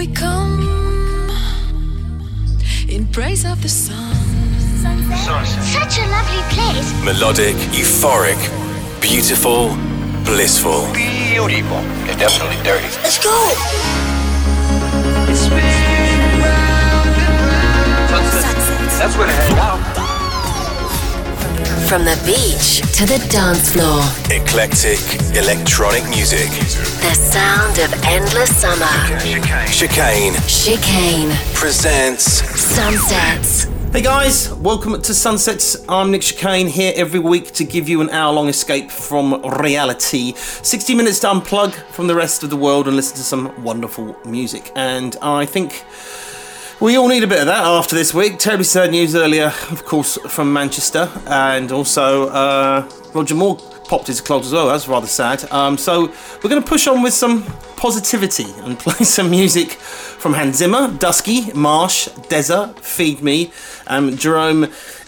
we come in praise of the sun. Such a lovely place. Melodic, euphoric, beautiful, blissful. Beautiful. It's definitely dirty. Let's go. That's where to hang out. From the beach to the dance floor, Eclectic, electronic music. the sound of endless summer. Chicane Chicane presents Sunsets. Hey guys, welcome to Sunsets. I'm Nick Chicane here every week to give you an hour long escape from reality. 60 minutes to unplug from the rest of the world and listen to some wonderful music. And I think we all need a bit of that after this week. Terribly sad news earlier, of course, from Manchester. And also, uh, Roger Moore popped his clothes as well. That's rather sad. Um, so we're going to push on with some positivity and play some music from Hans Zimmer, Dusky, Marsh, Dezza, Feed Me, um, Jerome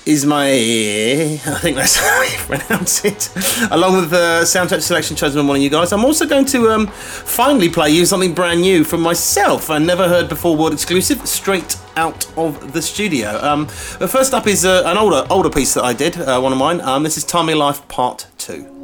Ismail. I think that's how you pronounce it. Along with the soundtrack selection chosen by one of you guys. I'm also going to um, finally play you something brand new from myself. I never heard before world exclusive, straight out of the studio. Um, but first up is uh, an older older piece that I did, uh, one of mine. Um, this is Time Life Part 2.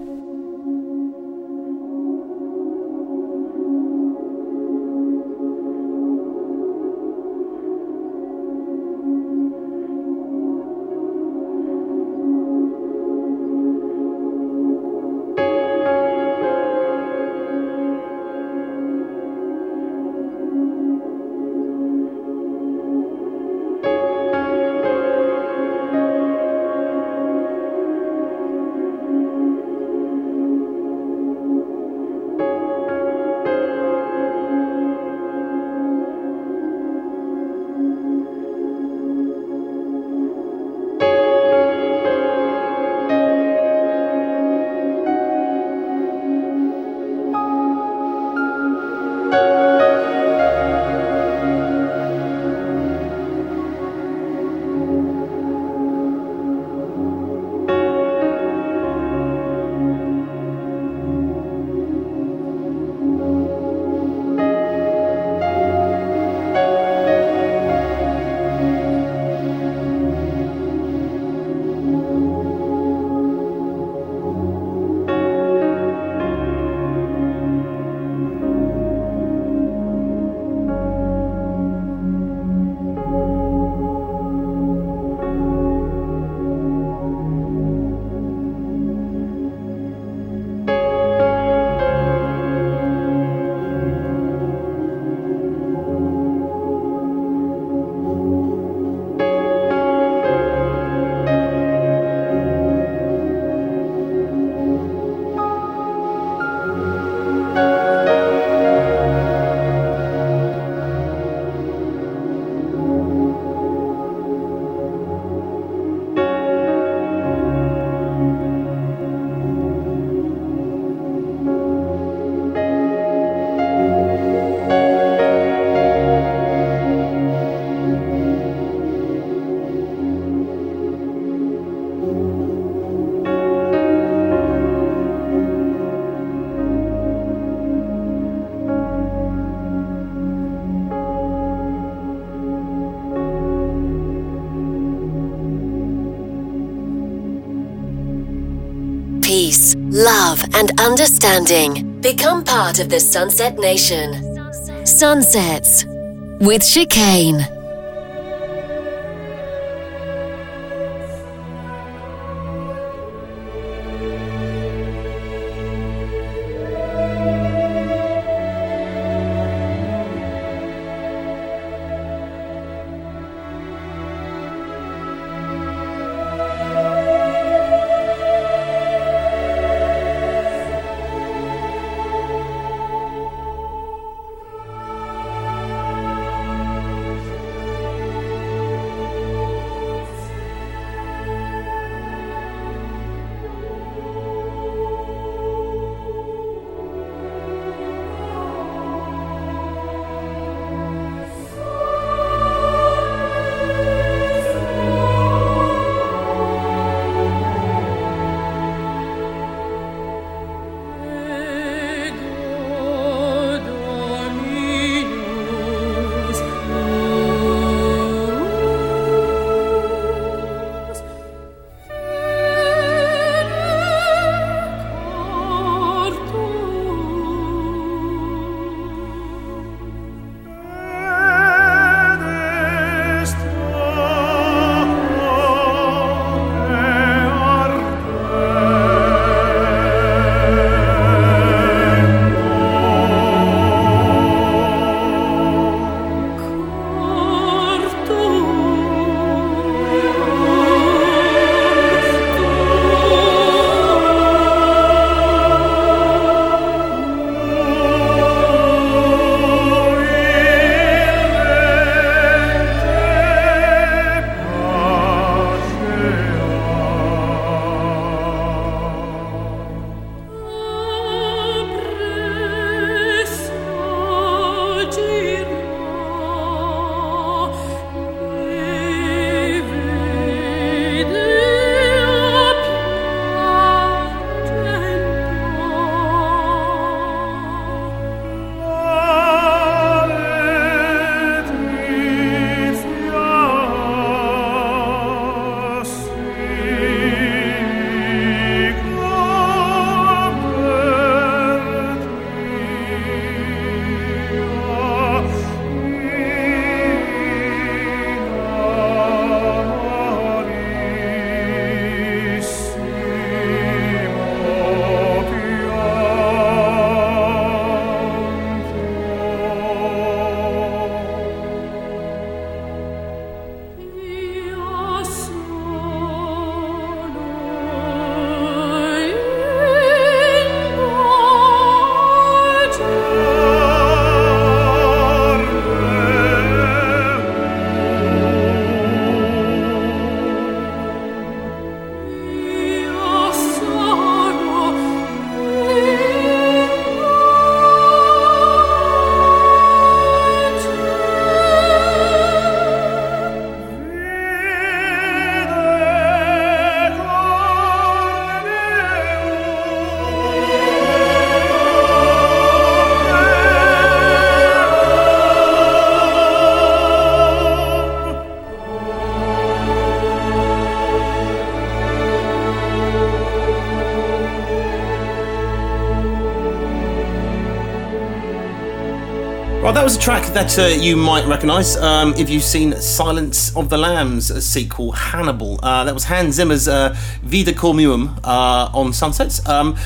Peace, love, and understanding. Become part of the Sunset Nation. Sunsets with Chicane. Track that uh, you might recognise um, if you've seen Silence of the Lambs sequel, Hannibal. Uh, that was Hans Zimmer's uh, Vide Cor Meum uh, on Sunsets. Um,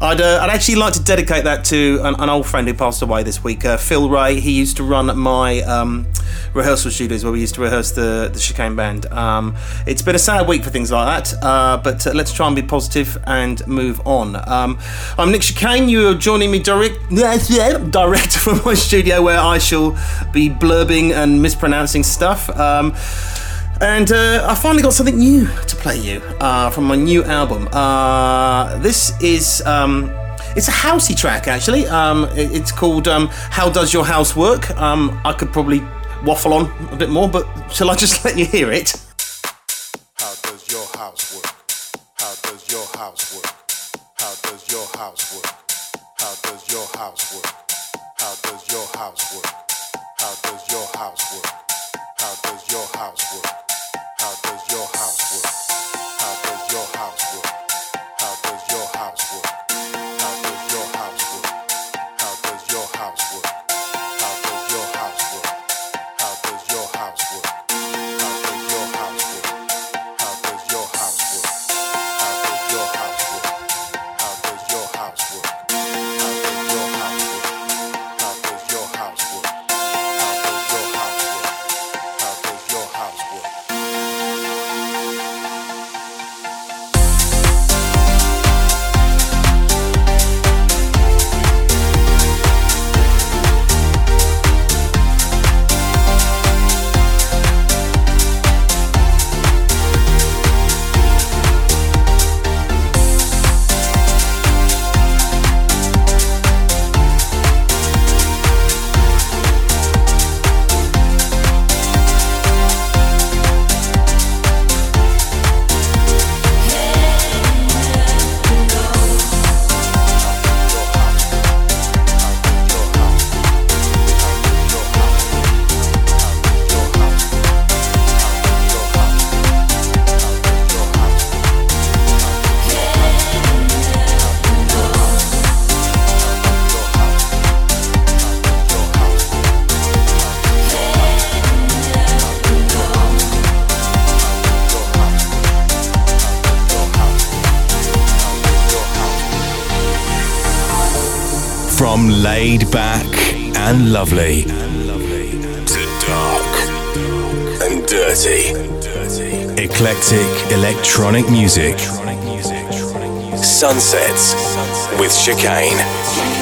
I'd, uh, I'd actually like to dedicate that to an, an old friend who passed away this week, uh, Phil Ray. He used to run my um, rehearsal studios where we used to rehearse the, the Chicane Band. Um, it's been a sad week for things like that, uh, but uh, let's try and be positive and move on. Um, I'm Nick Chicane. You are joining me direct, yeah direct from my studio where I shall be blurbing and mispronouncing stuff. And uh, I finally got something new to play you uh, from my new album. Uh, this is. Um, it's a housey track, actually. Um, it- it's called um, How Does Your House Work? Um, I could probably waffle on a bit more, but shall I just let you hear it? How does your house work? How does your house work? How does your house work? How does your house work? How does your house work? How does your house work? How does your house work? How does laid back and lovely to dark and dirty. Eclectic electronic music. Sunsets with Chicane.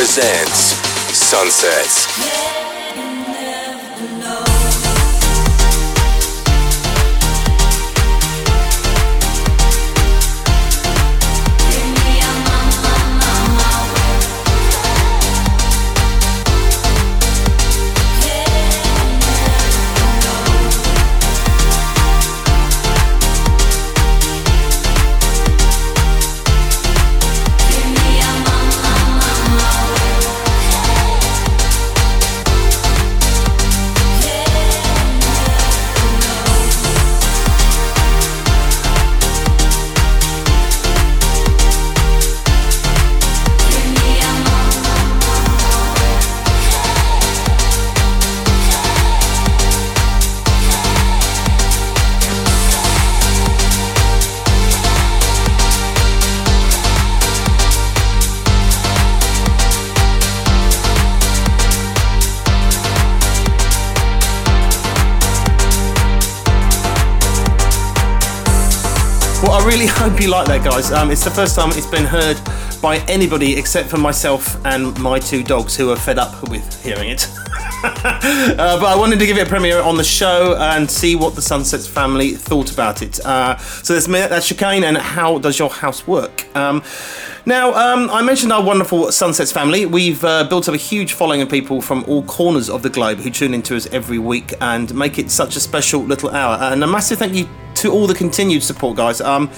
Presents Sunsets. Hope you like that, guys. Um, it's the first time it's been heard by anybody except for myself and my two dogs who are fed up with hearing it. uh, but I wanted to give it a premiere on the show and see what the Sunsets family thought about it. Uh, so there's that's Chicane and How Does Your House Work? Um, now, um, I mentioned our wonderful Sunsets family. We've uh, built up a huge following of people from all corners of the globe who tune into us every week and make it such a special little hour. And a massive thank you to all the continued support, guys. Um,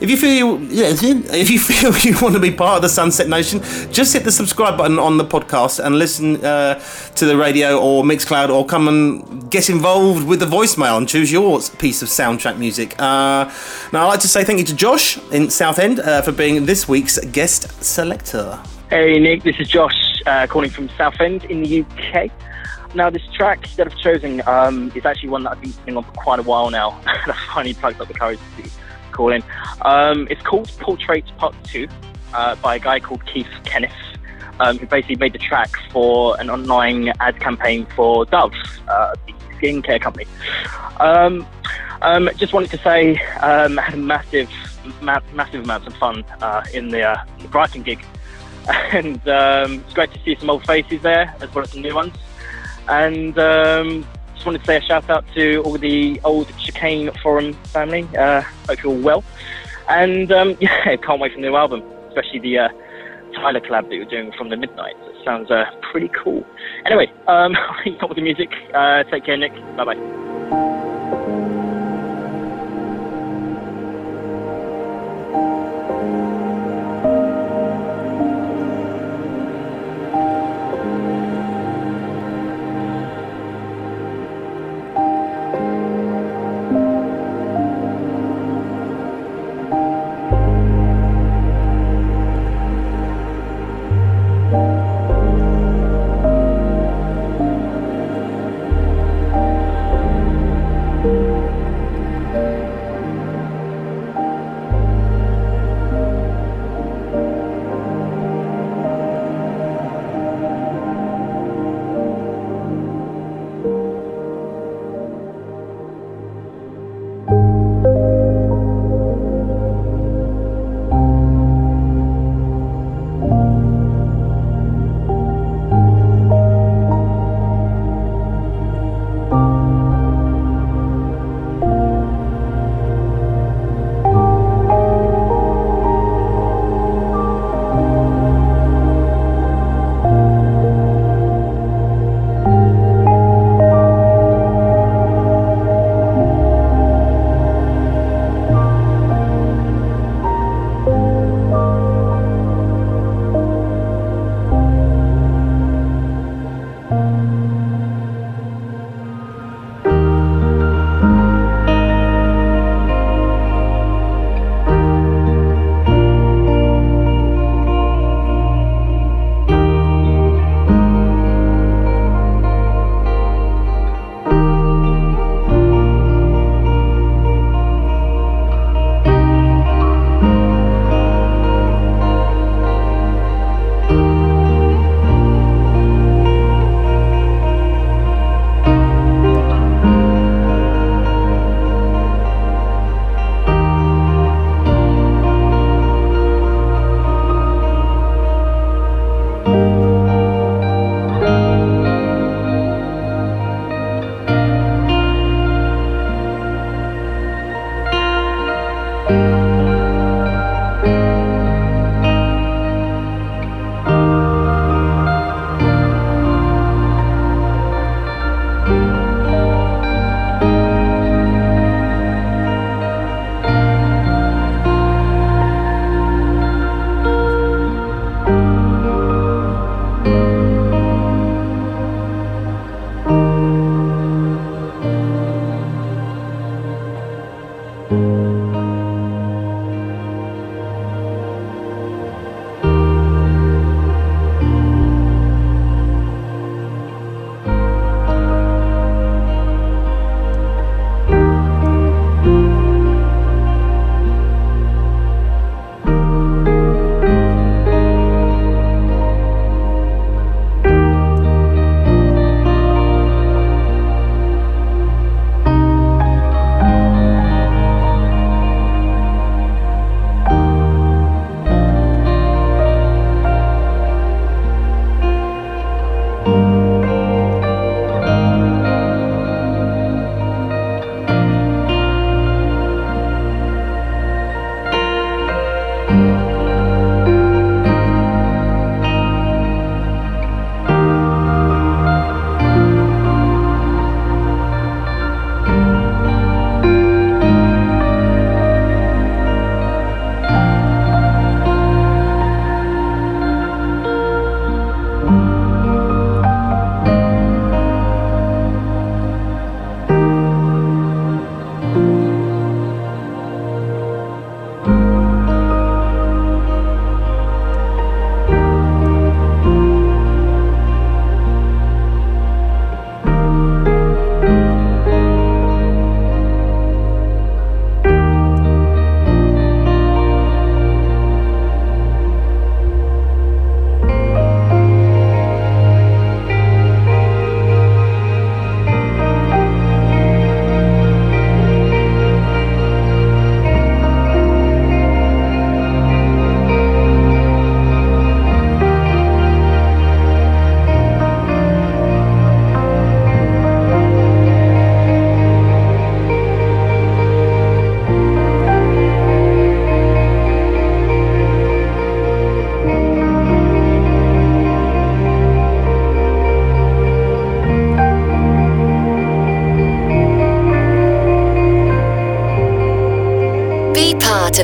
if you feel yeah, if you feel you want to be part of the Sunset Nation, just hit the subscribe button on the podcast and listen uh, to the radio or Mixcloud, or come and get involved with the voicemail and choose your piece of soundtrack music. Uh, now, I'd like to say thank you to Josh in Southend uh, for being this week's guest selector. Hey Nick, this is Josh uh, calling from Southend in the UK. Now, this track that I've chosen um, is actually one that I've been singing on for quite a while now. and I finally plugged up the courage to call in. Um, it's called Portraits Part 2 uh, by a guy called Keith Kenniff, um, who basically made the track for an online ad campaign for Dove, uh, the skincare company. Um, um, just wanted to say um, I had a massive, ma- massive amounts of fun uh, in the, uh, the Brighton gig. And it's great to see some old faces there, as well as some new ones. And um, just wanted to say a shout out to all the old Chicane Forum family. Uh, hope you're all well. And um, yeah, can't wait for the new album, especially the uh, Tyler collab that you're doing from the Midnight. It sounds uh, pretty cool. Anyway, um, on with the music. Uh, take care, Nick. Bye bye. part of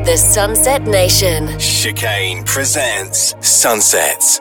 the Sunset Nation. Chicane presents Sunsets.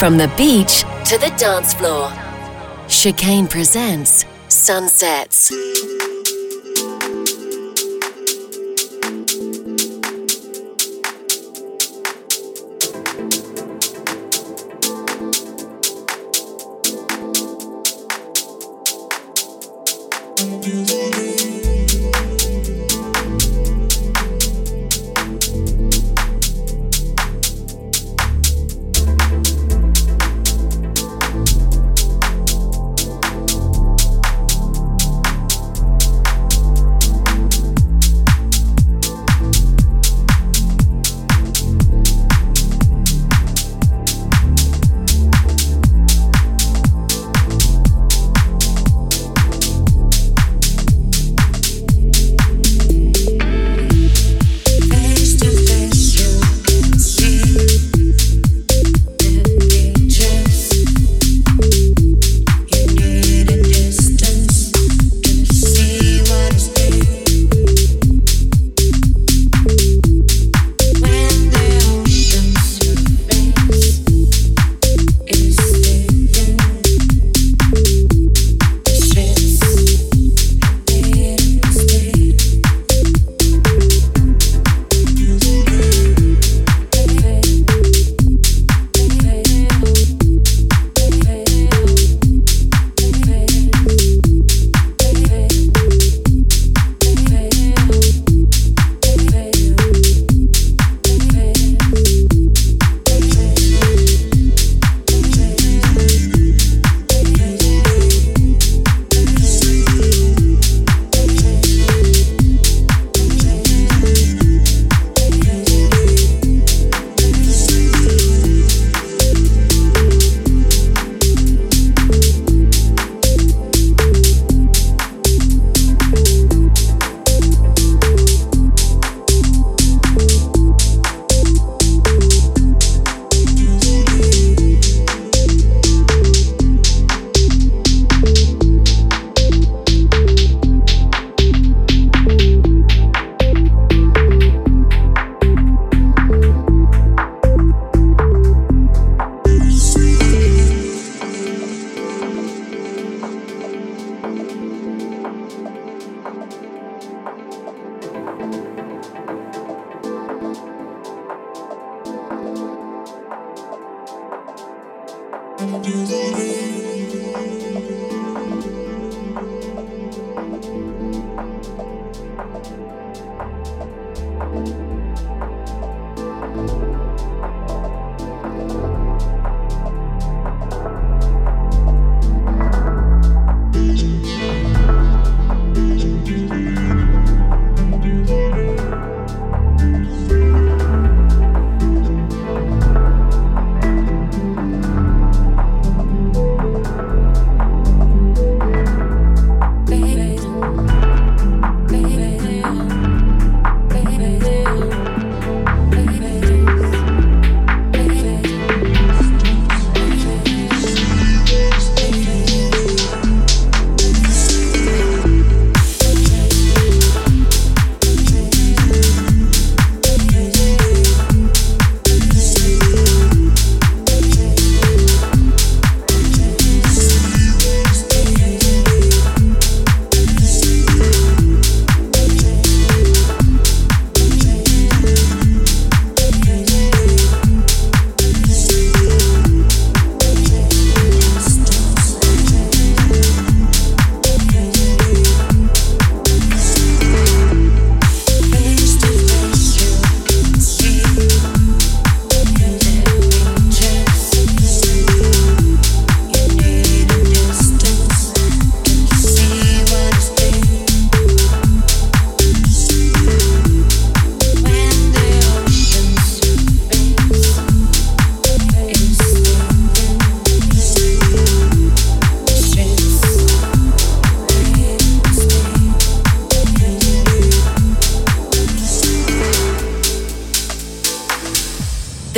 From the beach to the dance floor. Chicane presents Sunsets.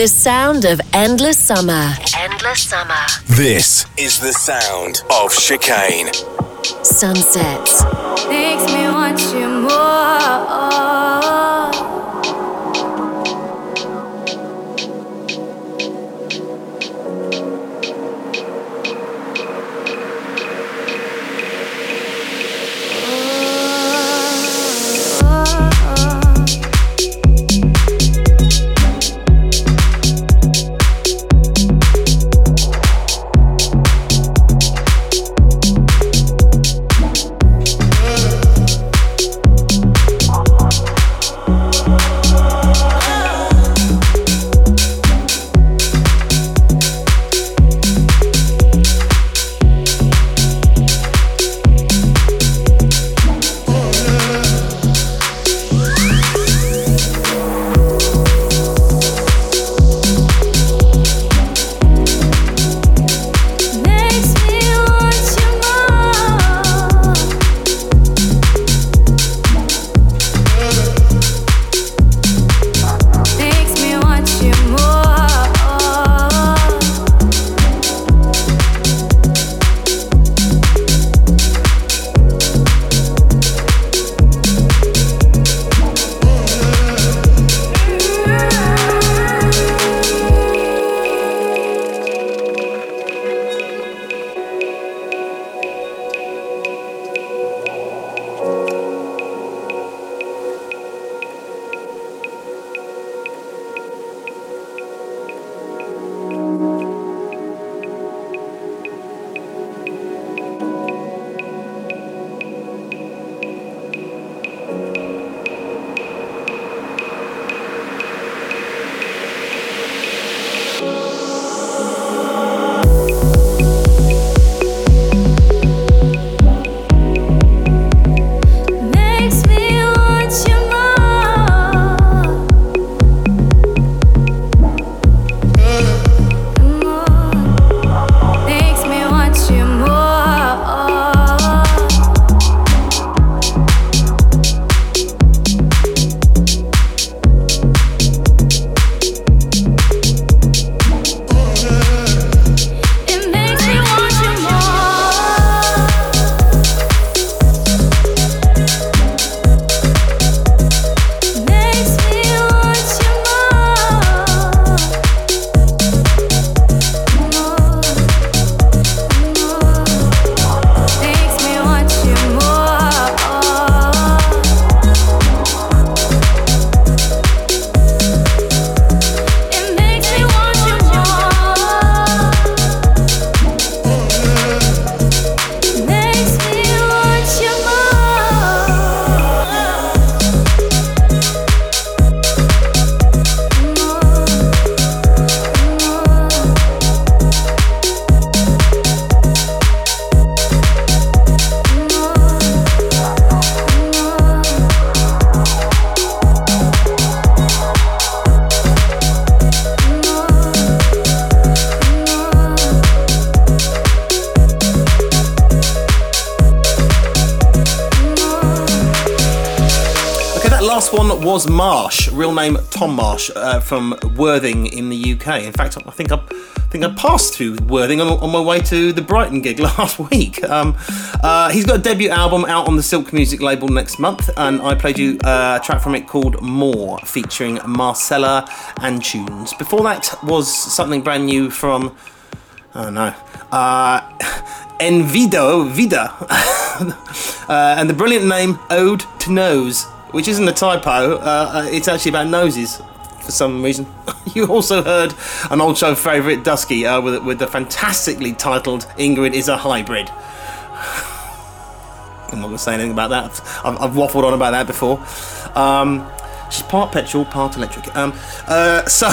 The sound of endless summer. Endless summer. This is the sound of chicane. Sunsets. Makes me want you more. One was Marsh, real name Tom Marsh, uh, from Worthing in the UK. In fact, I think I, I think I passed through Worthing on, on my way to the Brighton gig last week. Um, uh, he's got a debut album out on the Silk Music label next month, and I played you uh, a track from it called More, featuring Marcella and Tunes. Before that was something brand new from, oh no, uh, Envido Vida, uh, and the brilliant name Ode to Nose, which isn't a typo. Uh, uh, it's actually about noses for some reason. you also heard an old show favourite, Dusky, uh, with, with the fantastically titled Ingrid is a Hybrid. I'm not going to say anything about that. I've, I've waffled on about that before. Um, she's part petrol, part electric. Um, uh, so,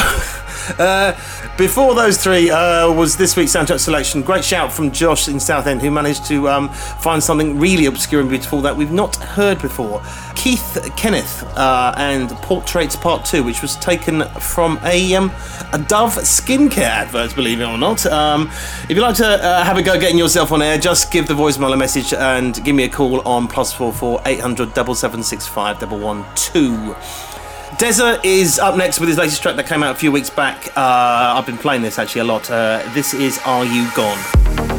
uh, before those three uh, was this week's soundtrack selection. Great shout from Josh in Southend, who managed to um, find something really obscure and beautiful that we've not heard before. Keith Kenniff uh, and Portraits Part 2, which was taken from a, um, a Dove skincare advert, believe it or not. Um, if you'd like to uh, have a go getting yourself on air, just give the voicemail a message and give me a call on plus 44 800 112. Dezza is up next with his latest track that came out a few weeks back. Uh, I've been playing this actually a lot. Uh, this is Are You Gone?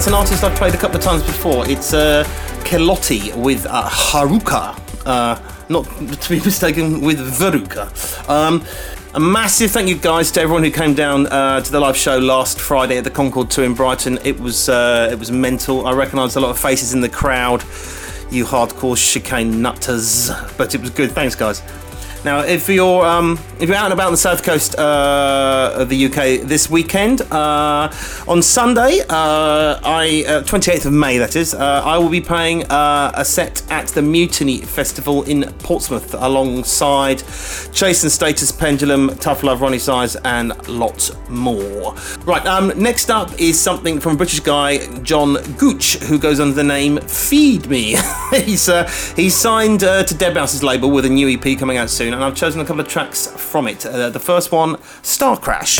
That's an artist I've played a couple of times before. It's uh, Kelotti with uh, Haruka, uh, not to be mistaken with Veruka. Um, a massive thank you, guys, to everyone who came down uh, to the live show last Friday at the Concord 2 in Brighton. It was uh, it was mental. I recognised a lot of faces in the crowd, you hardcore chicane nutters, but it was good. Thanks, guys. Now, if you're um, if you're out and about on the south coast uh, of the UK this weekend, uh, on Sunday, uh, I uh, 28th of May, that is, uh, I will be playing uh, a set at the Mutiny Festival in Portsmouth alongside Chase and Status, Pendulum, Tough Love, Roni Size, and lots more. Right, um, next up is something from a British guy, Jon Gooch, who goes under the name Feed Me. he's uh, he's signed uh, to Deadmau5's label with a new EP coming out soon, and I've chosen a couple of tracks from it. Uh, the first one, Star Crash.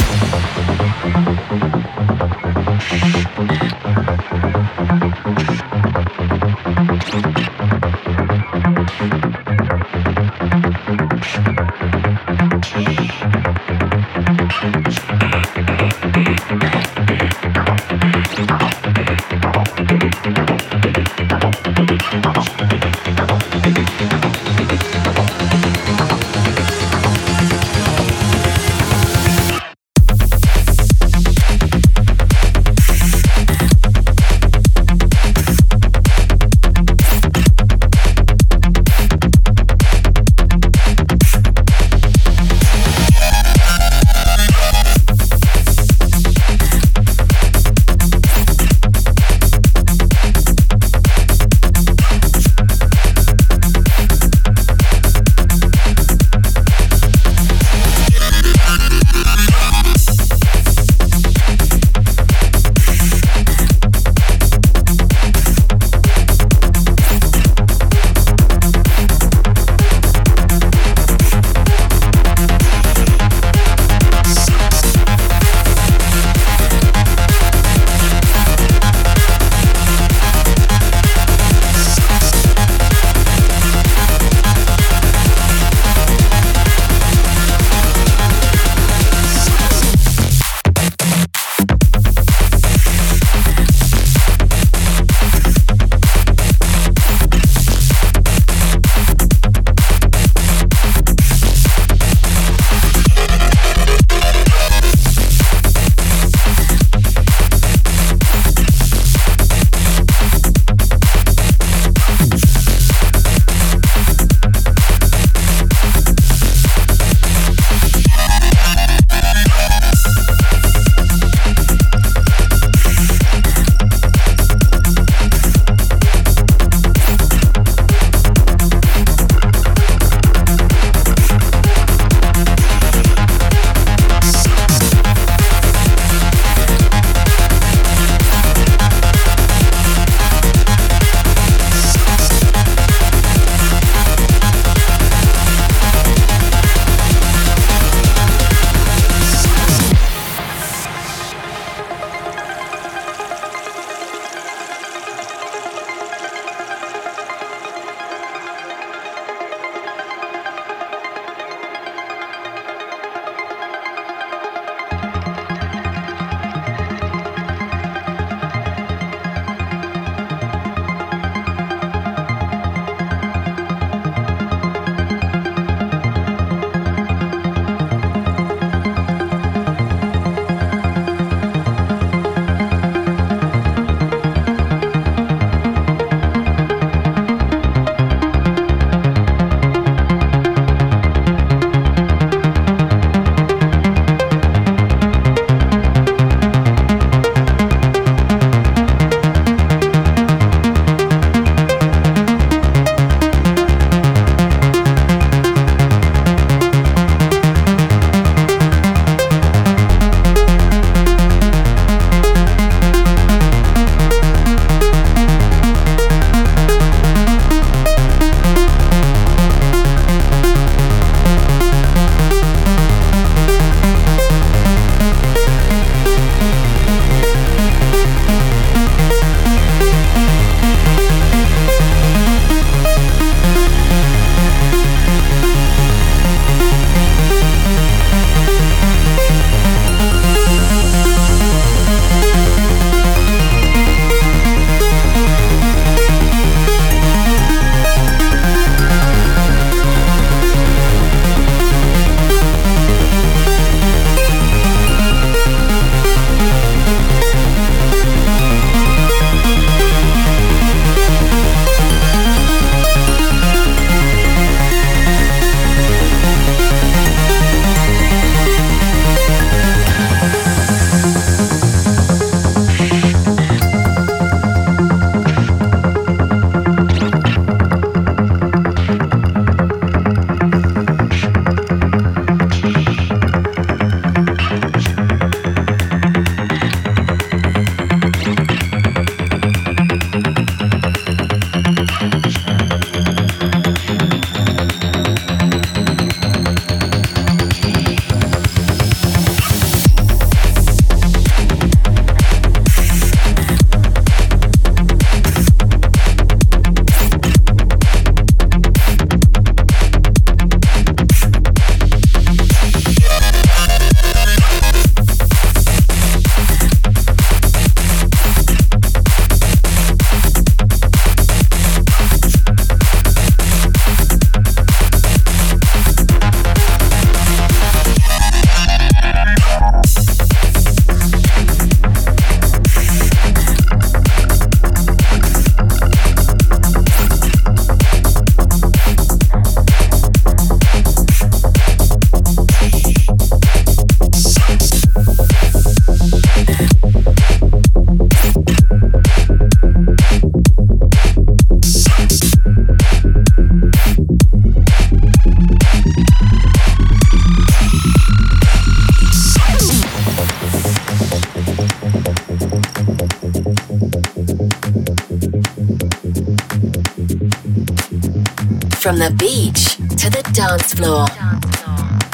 From the beach to the dance floor.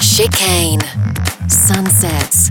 Chicane. Sunsets.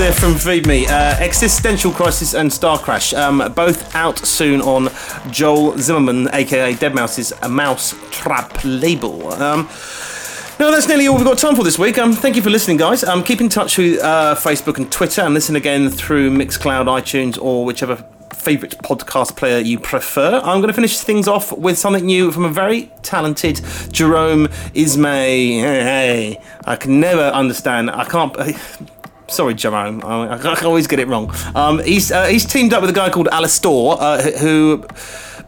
There from Feed Me. Uh, Existential Crisis and Star Crash, um, both out soon on Joel Zimmerman, aka Deadmau5's Mouse Trap label. Um, no, that's nearly all we've got time for this week. Um, thank you for listening, guys. Um, keep in touch with uh, Facebook and Twitter, and listen again through Mixcloud, iTunes, or whichever favourite podcast player you prefer. I'm going to finish things off with something new from a very talented Jerome Isma-Ae. Hey. I can never understand. I can't. Sorry, Jerome. I, I always get it wrong. Um, he's uh, he's teamed up with a guy called Alastor, uh, who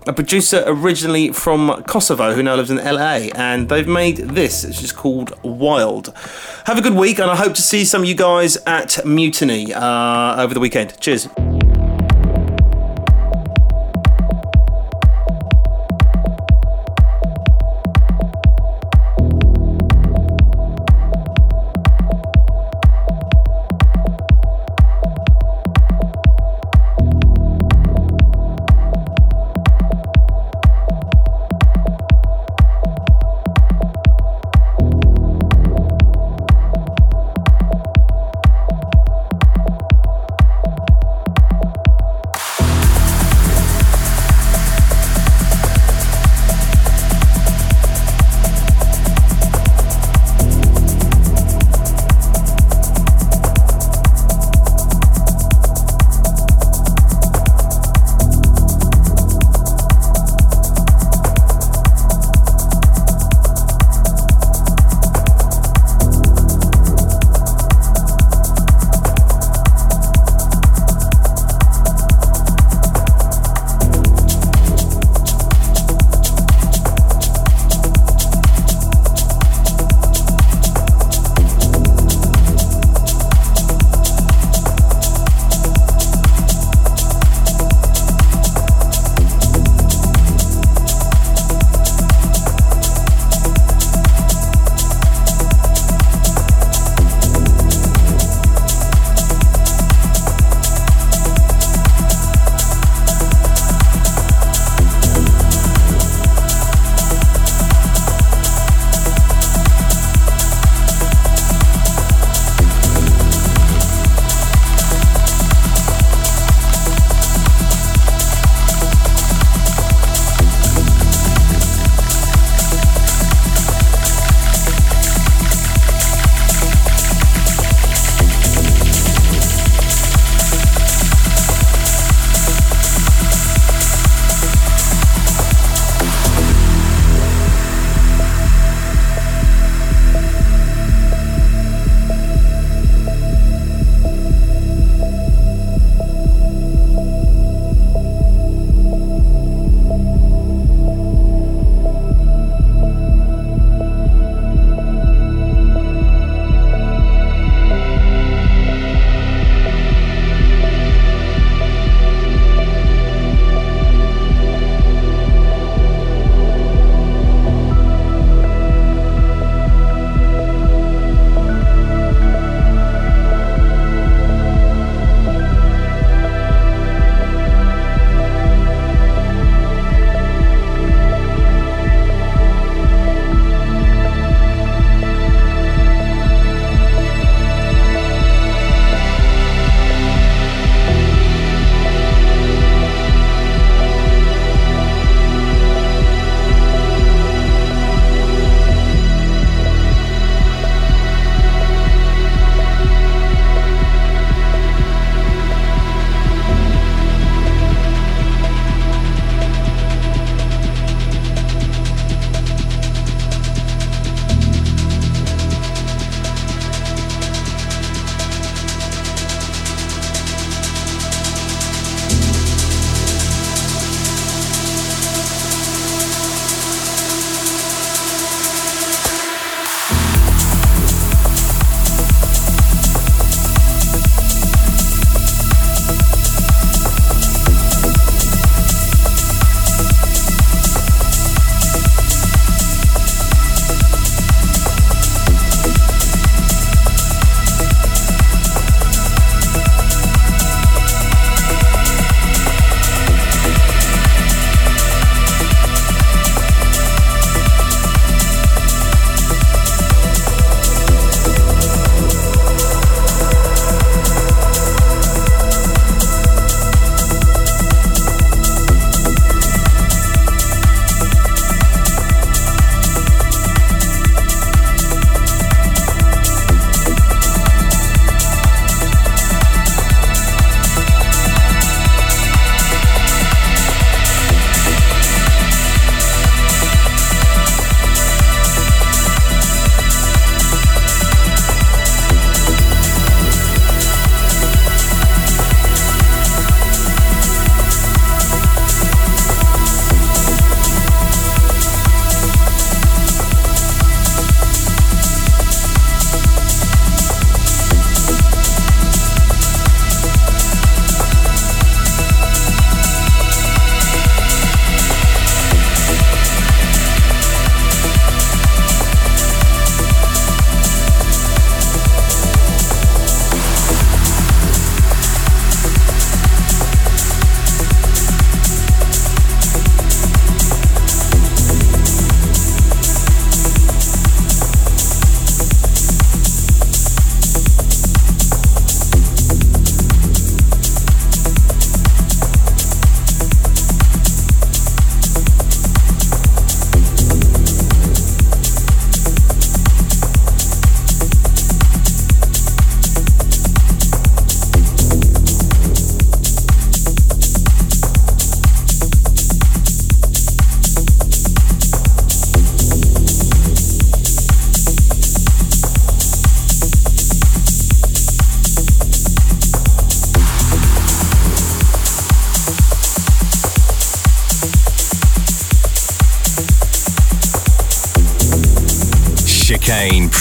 a producer originally from Kosovo who now lives in LA, and they've made this. It's just called Wild. Have a good week, and I hope to see some of you guys at Mutiny uh, over the weekend. Cheers.